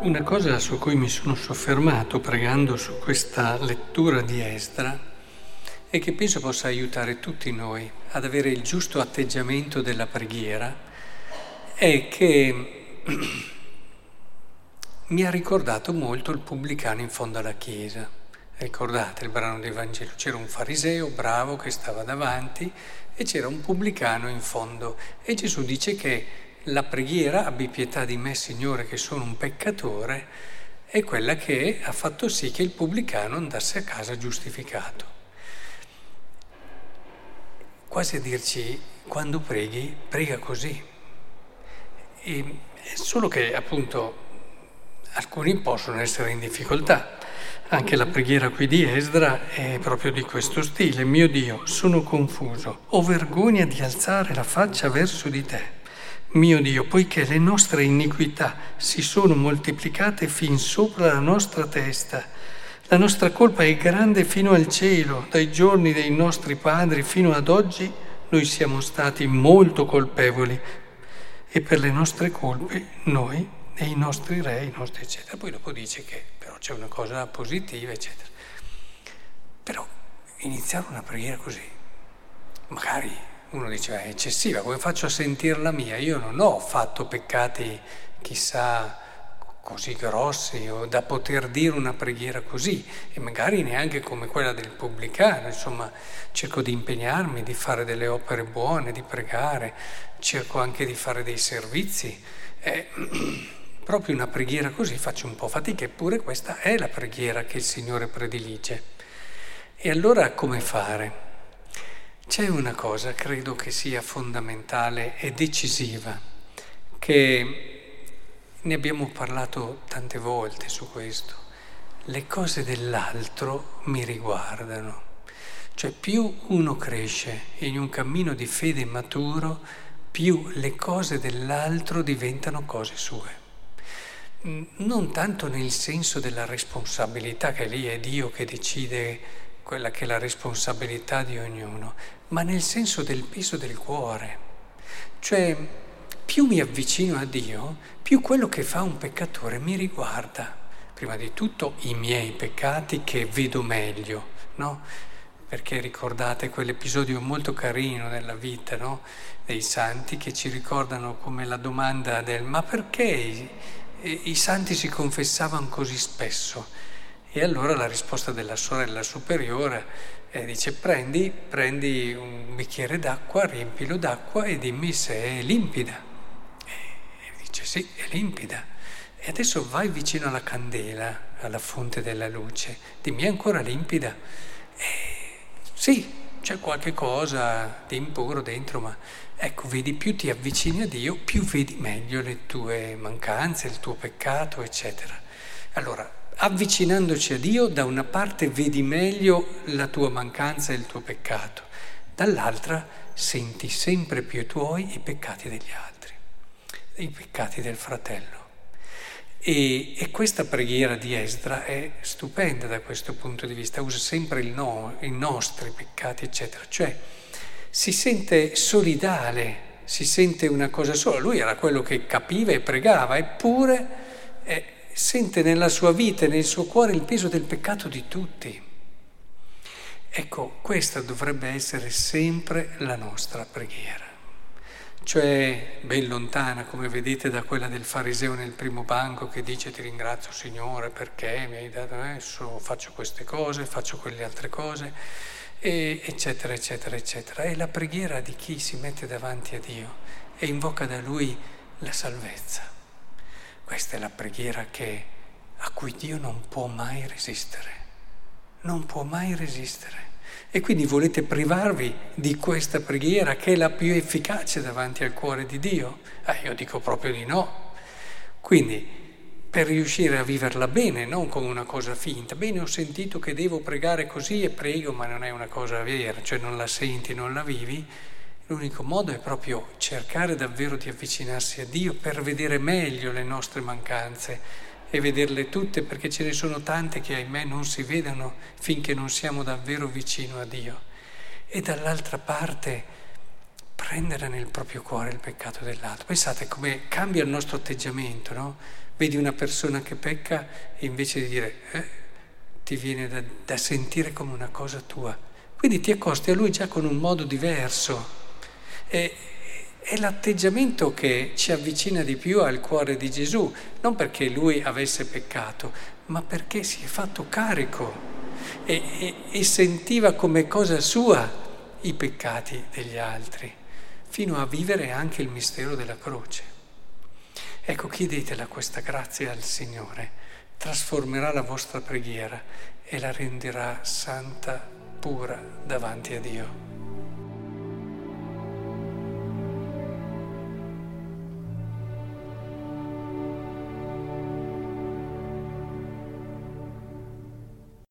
Una cosa su cui mi sono soffermato pregando su questa lettura di Esdra e che penso possa aiutare tutti noi ad avere il giusto atteggiamento della preghiera è che mi ha ricordato molto il pubblicano in fondo alla chiesa. Ricordate il brano del Vangelo? C'era un fariseo bravo che stava davanti e c'era un pubblicano in fondo e Gesù dice che la preghiera, abbi pietà di me Signore che sono un peccatore, è quella che ha fatto sì che il pubblicano andasse a casa giustificato. Quasi a dirci, quando preghi, prega così. E solo che appunto alcuni possono essere in difficoltà. Anche la preghiera qui di Esdra è proprio di questo stile. Mio Dio, sono confuso, ho vergogna di alzare la faccia verso di te mio Dio, poiché le nostre iniquità si sono moltiplicate fin sopra la nostra testa. La nostra colpa è grande fino al cielo, dai giorni dei nostri padri fino ad oggi noi siamo stati molto colpevoli e per le nostre colpe noi e i nostri re, i nostri eccetera. Poi dopo dice che però c'è una cosa positiva, eccetera. Però iniziare una preghiera così, magari uno dice è eccessiva, come faccio a sentirla mia? Io non ho fatto peccati chissà così grossi o da poter dire una preghiera così e magari neanche come quella del pubblicano, insomma cerco di impegnarmi, di fare delle opere buone, di pregare, cerco anche di fare dei servizi. Eh, proprio una preghiera così faccio un po' fatica, eppure questa è la preghiera che il Signore predilige. E allora come fare? C'è una cosa, credo che sia fondamentale e decisiva, che ne abbiamo parlato tante volte su questo. Le cose dell'altro mi riguardano. Cioè più uno cresce in un cammino di fede maturo, più le cose dell'altro diventano cose sue. Non tanto nel senso della responsabilità, che lì è Dio che decide quella che è la responsabilità di ognuno, ma nel senso del peso del cuore. Cioè, più mi avvicino a Dio, più quello che fa un peccatore mi riguarda. Prima di tutto i miei peccati che vedo meglio, no? Perché ricordate quell'episodio molto carino della vita, no? Dei santi che ci ricordano come la domanda del ma perché i, i santi si confessavano così spesso? E allora la risposta della sorella superiore eh, dice prendi, prendi un bicchiere d'acqua, riempilo d'acqua e dimmi se è limpida. E dice sì, è limpida. E adesso vai vicino alla candela, alla fonte della luce, dimmi è ancora limpida. E sì, c'è qualche cosa di impuro dentro, ma ecco, vedi, più ti avvicini a Dio, più vedi meglio le tue mancanze, il tuo peccato, eccetera. Allora, avvicinandoci a Dio, da una parte vedi meglio la tua mancanza e il tuo peccato, dall'altra senti sempre più i tuoi i peccati degli altri, i peccati del fratello. E, e, questa preghiera di Esdra è stupenda da questo punto di vista, usa sempre no, i nostri peccati, eccetera. Cioè si sente solidale, si sente una cosa sola. Lui era quello che capiva e pregava, eppure eh, sente nella sua vita e nel suo cuore il peso del peccato di tutti. Ecco, questa dovrebbe essere sempre la nostra preghiera, cioè ben lontana, come vedete, da quella del fariseo nel primo banco che dice ti ringrazio Signore perché mi hai dato adesso, faccio queste cose, faccio quelle altre cose, eccetera, eccetera, eccetera. È la preghiera di chi si mette davanti a Dio e invoca da Lui la salvezza. Questa è la preghiera che, a cui Dio non può mai resistere, non può mai resistere. E quindi volete privarvi di questa preghiera che è la più efficace davanti al cuore di Dio? Eh, io dico proprio di no. Quindi, per riuscire a viverla bene, non come una cosa finta, bene ho sentito che devo pregare così e prego, ma non è una cosa vera, cioè non la senti, non la vivi, L'unico modo è proprio cercare davvero di avvicinarsi a Dio per vedere meglio le nostre mancanze e vederle tutte perché ce ne sono tante che ahimè non si vedono finché non siamo davvero vicino a Dio. E dall'altra parte prendere nel proprio cuore il peccato dell'altro. Pensate come cambia il nostro atteggiamento, no? Vedi una persona che pecca e invece di dire, eh, ti viene da, da sentire come una cosa tua. Quindi ti accosti a lui già con un modo diverso. E, è l'atteggiamento che ci avvicina di più al cuore di Gesù, non perché lui avesse peccato, ma perché si è fatto carico e, e, e sentiva come cosa sua i peccati degli altri, fino a vivere anche il mistero della croce. Ecco, chiedetela questa grazia al Signore, trasformerà la vostra preghiera e la renderà santa, pura davanti a Dio.